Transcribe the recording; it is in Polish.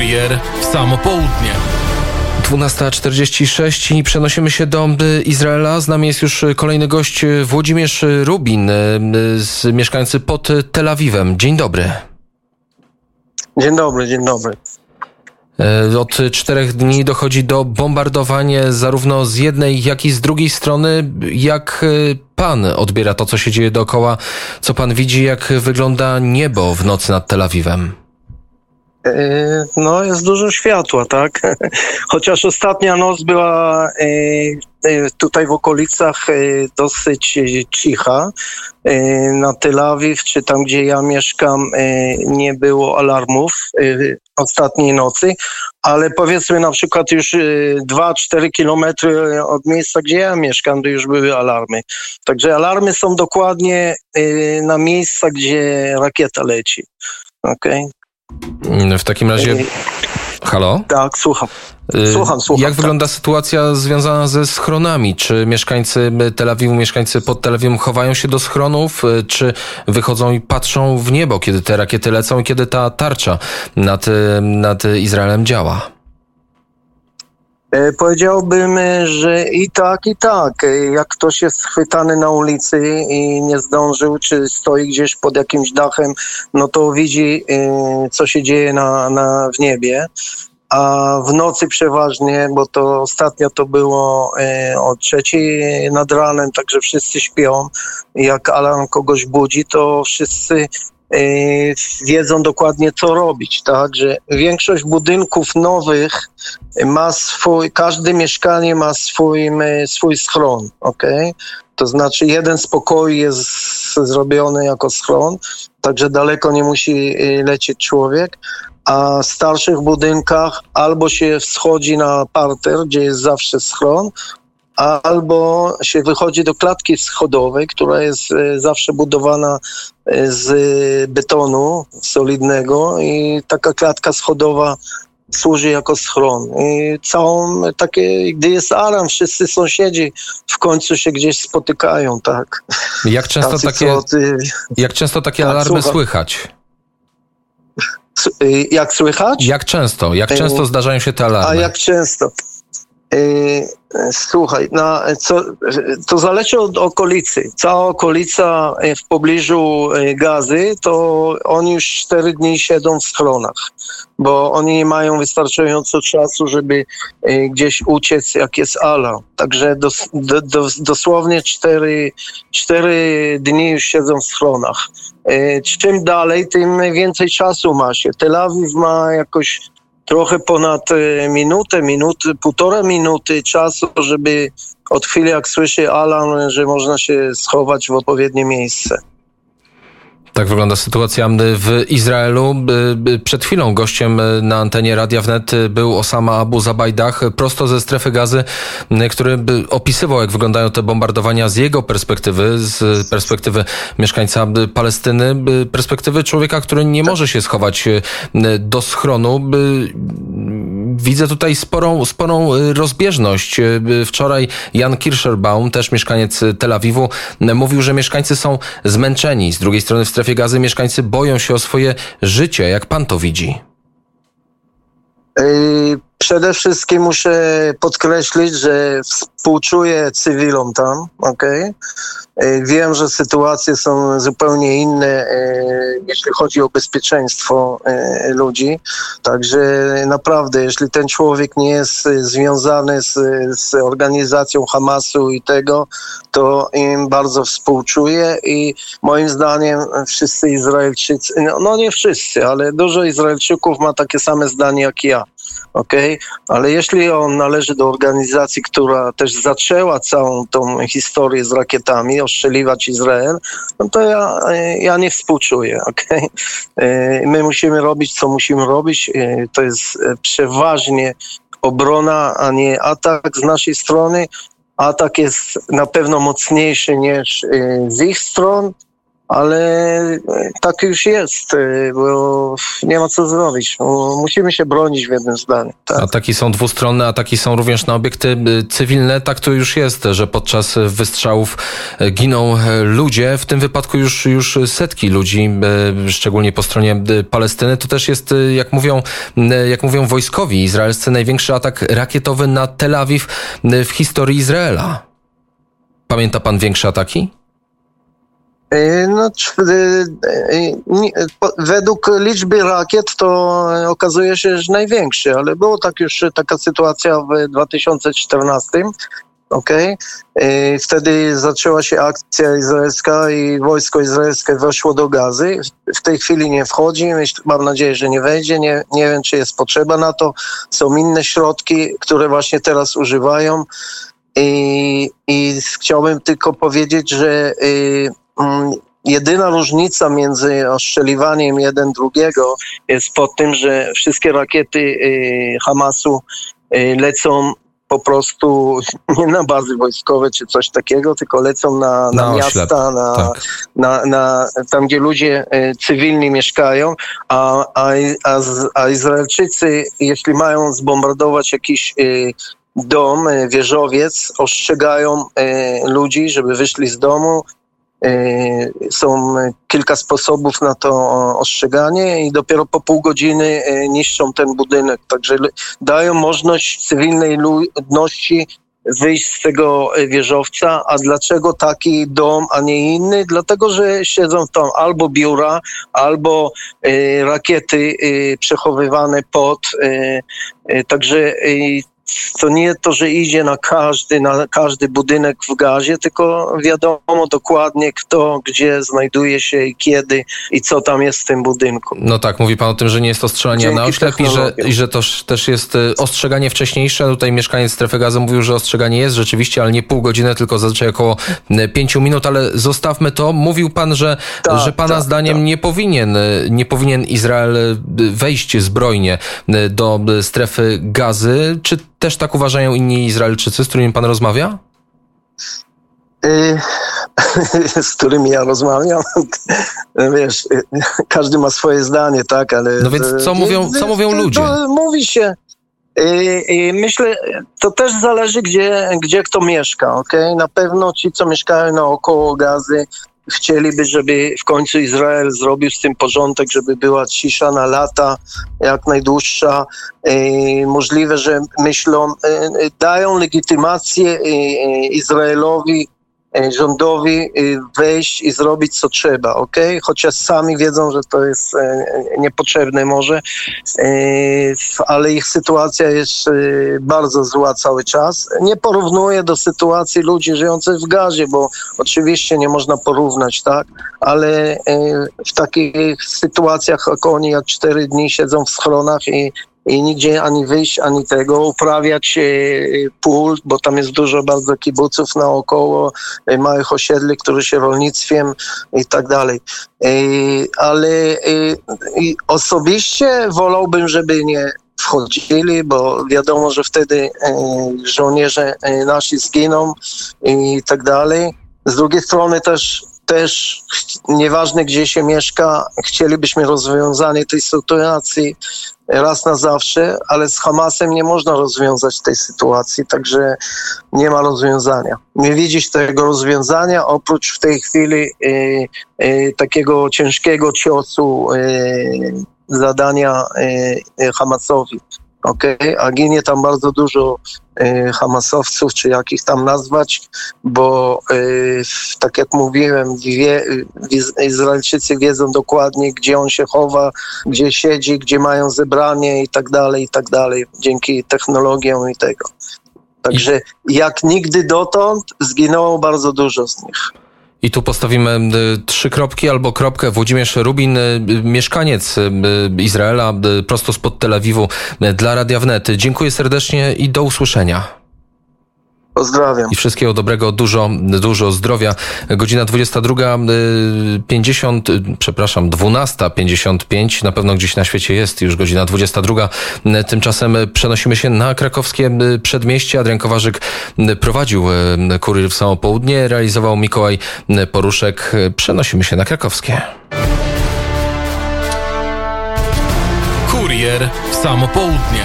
Kurier w samo południe. 12.46 i przenosimy się do Izraela. Z nami jest już kolejny gość Włodzimierz Rubin, z, mieszkający pod Tel Awiwem. Dzień dobry. Dzień dobry, dzień dobry. Od czterech dni dochodzi do bombardowań zarówno z jednej, jak i z drugiej strony. Jak pan odbiera to, co się dzieje dookoła? Co pan widzi, jak wygląda niebo w nocy nad Tel Awiwem? E, no, jest dużo światła, tak? Chociaż ostatnia noc była e, e, tutaj w okolicach dosyć cicha. Na Tel Awiw, czy tam, gdzie ja mieszkam, nie było alarmów ostatniej nocy, ale powiedzmy na przykład już 2-4 kilometry od miejsca, gdzie ja mieszkam, to już były alarmy. Także alarmy są dokładnie na miejsca, gdzie rakieta leci. Okay? W takim razie. Halo? Tak, słucham. Y, słucham, słucham. Jak tak. wygląda sytuacja związana ze schronami? Czy mieszkańcy Tel Awiwu, mieszkańcy pod Tel Awiwem chowają się do schronów, y, czy wychodzą i patrzą w niebo, kiedy te rakiety lecą i kiedy ta tarcza nad, nad Izraelem działa? E, powiedziałbym, e, że i tak, i tak. E, jak ktoś jest schwytany na ulicy i nie zdążył, czy stoi gdzieś pod jakimś dachem, no to widzi, co się dzieje na, na, w niebie. A w nocy przeważnie, bo to ostatnio to było o trzeciej nad ranem, także wszyscy śpią. Jak alarm kogoś budzi, to wszyscy wiedzą dokładnie, co robić, tak? Że większość budynków nowych ma swój, każde mieszkanie ma swój, swój schron, ok? To znaczy jeden z pokoi jest zrobiony jako schron, także daleko nie musi y, lecieć człowiek, a w starszych budynkach albo się wschodzi na parter, gdzie jest zawsze schron, albo się wychodzi do klatki schodowej, która jest e, zawsze budowana e, z betonu solidnego i taka klatka schodowa służy jako schron. I całą takie, gdy jest alarm, wszyscy sąsiedzi w końcu się gdzieś spotykają, tak. Jak często Tacy takie, jak często takie tak, alarmy słucham. słychać? Y, jak słychać? Jak często? Jak często y, zdarzają się te alarmy? A jak często? Y, słuchaj, na co, to zależy od okolicy. Cała okolica y, w pobliżu y, gazy, to oni już cztery dni siedzą w schronach, bo oni nie mają wystarczająco czasu, żeby gdzieś uciec, jak jest alarm. Także dos, do, dosłownie cztery, cztery dni już siedzą w schronach. Czym dalej, tym więcej czasu ma się. Tel Awiw ma jakoś trochę ponad e, minutę, minuty, półtora minuty czasu, żeby od chwili jak słyszy alarm, że można się schować w odpowiednie miejsce. Tak wygląda sytuacja w Izraelu. Przed chwilą gościem na antenie Radia Wnet był Osama Abu Zabajdach, prosto ze strefy gazy, który opisywał, jak wyglądają te bombardowania z jego perspektywy, z perspektywy mieszkańca Palestyny, perspektywy człowieka, który nie może się schować do schronu widzę tutaj sporą, sporą y, rozbieżność. Y, wczoraj Jan Kirschenbaum, też mieszkaniec Tel Awiwu, mówił, że mieszkańcy są zmęczeni. Z drugiej strony w strefie gazy mieszkańcy boją się o swoje życie. Jak pan to widzi? Y, przede wszystkim muszę podkreślić, że współczuję cywilom tam, okej? Okay? E, wiem, że sytuacje są zupełnie inne, e, jeśli chodzi o bezpieczeństwo e, ludzi. Także naprawdę, jeśli ten człowiek nie jest związany z, z organizacją Hamasu i tego, to im bardzo współczuję i moim zdaniem wszyscy Izraelczycy, no, no nie wszyscy, ale dużo Izraelczyków ma takie same zdanie jak ja. Okay? Ale jeśli on należy do organizacji, która też zaczęła całą tą historię z rakietami, ostrzeliwać Izrael, no to ja, ja nie współczuję. Okay? My musimy robić, co musimy robić. To jest przeważnie obrona, a nie atak z naszej strony. Atak jest na pewno mocniejszy niż z ich stron, ale tak już jest, bo nie ma co zrobić. Musimy się bronić w jednym zdaniu. Tak? Ataki są dwustronne, ataki są również na obiekty cywilne. Tak to już jest, że podczas wystrzałów giną ludzie, w tym wypadku już, już setki ludzi, szczególnie po stronie Palestyny. To też jest, jak mówią, jak mówią wojskowi izraelscy, największy atak rakietowy na Tel Awiw w historii Izraela. Pamięta pan większe ataki? E, no, e, według liczby rakiet to okazuje się, że największy, ale było tak już taka sytuacja w 2014. Okay. Wtedy zaczęła się akcja izraelska i wojsko izraelskie weszło do gazy. W tej chwili nie wchodzi, mam nadzieję, że nie wejdzie. Nie, nie wiem, czy jest potrzeba na to. Są inne środki, które właśnie teraz używają. I, i chciałbym tylko powiedzieć, że y, jedyna różnica między ostrzeliwaniem jeden drugiego jest po tym, że wszystkie rakiety y, Hamasu y, lecą po prostu nie na bazy wojskowe czy coś takiego, tylko lecą na, na, na miasta, na, tak. na, na, tam gdzie ludzie cywilni mieszkają, a, a, a, a Izraelczycy, jeśli mają zbombardować jakiś dom, wieżowiec, ostrzegają ludzi, żeby wyszli z domu. E, są kilka sposobów na to ostrzeganie i dopiero po pół godziny niszczą ten budynek. Także dają możliwość cywilnej ludności wyjść z tego wieżowca. A dlaczego taki dom, a nie inny? Dlatego, że siedzą tam albo biura, albo rakiety przechowywane pod. Także to nie to, że idzie na każdy, na każdy budynek w gazie, tylko wiadomo dokładnie kto, gdzie znajduje się i kiedy i co tam jest w tym budynku. No tak, mówi pan o tym, że nie jest to strzelanie na oślep i że, i że to też jest y, ostrzeganie wcześniejsze. Tutaj mieszkaniec strefy gazy mówił, że ostrzeganie jest rzeczywiście, ale nie pół godziny, tylko zazwyczaj około y, pięciu minut, ale zostawmy to. Mówił pan, że, tak, że pana tak, zdaniem tak. nie powinien, y, nie powinien Izrael wejść zbrojnie do strefy gazy. Czy też tak uważają inni Izraelczycy, z którymi pan rozmawia? Y, z którymi ja rozmawiam, wiesz, każdy ma swoje zdanie, tak, ale... No więc co mówią, co mówią ludzie? Mówi się, y, myślę, to też zależy, gdzie, gdzie kto mieszka, ok? Na pewno ci, co mieszkają naokoło gazy, chcieliby, żeby w końcu Izrael zrobił z tym porządek, żeby była cisza na lata, jak najdłuższa. E, możliwe, że myślą, e, dają legitymację e, Izraelowi E, rządowi y, wejść i zrobić co trzeba, ok? Chociaż sami wiedzą, że to jest e, niepotrzebne może, e, ale ich sytuacja jest bardzo zła cały czas. Nie porównuję do sytuacji ludzi żyjących w gazie, bo oczywiście nie można porównać, tak? Ale w takich sytuacjach jak oni, jak cztery dni siedzą w schronach i i nigdzie ani wyjść, ani tego, uprawiać e, pól, bo tam jest dużo bardzo kibuców naokoło, e, małych osiedli, które się rolnictwem i tak dalej. E, ale osobiście wolałbym, żeby nie wchodzili, bo wiadomo, że wtedy żołnierze nasi zginą i tak dalej. Z drugiej strony też też nieważne gdzie się mieszka, chcielibyśmy rozwiązanie tej sytuacji raz na zawsze, ale z Hamasem nie można rozwiązać tej sytuacji, także nie ma rozwiązania. Nie widzisz tego rozwiązania, oprócz w tej chwili y, y, takiego ciężkiego ciosu y, zadania Hamasowi. Okay? A ginie tam bardzo dużo y, Hamasowców, czy jakich tam nazwać, bo y, tak jak mówiłem, wie, Izraelczycy wiedzą dokładnie, gdzie on się chowa, gdzie siedzi, gdzie mają zebranie i tak dalej, i tak dalej, dzięki technologiom i tego. Także jak nigdy dotąd zginęło bardzo dużo z nich. I tu postawimy y, trzy kropki albo kropkę. Włodzimierz Rubin, y, mieszkaniec y, Izraela, prosto spod Tel Awiwu dla Radia Wnet. Dziękuję serdecznie i do usłyszenia. Pozdrawiam. I wszystkiego dobrego, dużo, dużo zdrowia. Godzina 22.50, y, przepraszam, 12.55. Na pewno gdzieś na świecie jest już godzina 22. Tymczasem przenosimy się na krakowskie przedmieście. Adrian Kowarzyk prowadził kurier w samo południe, realizował Mikołaj Poruszek. Przenosimy się na krakowskie. Kurier w samo południe.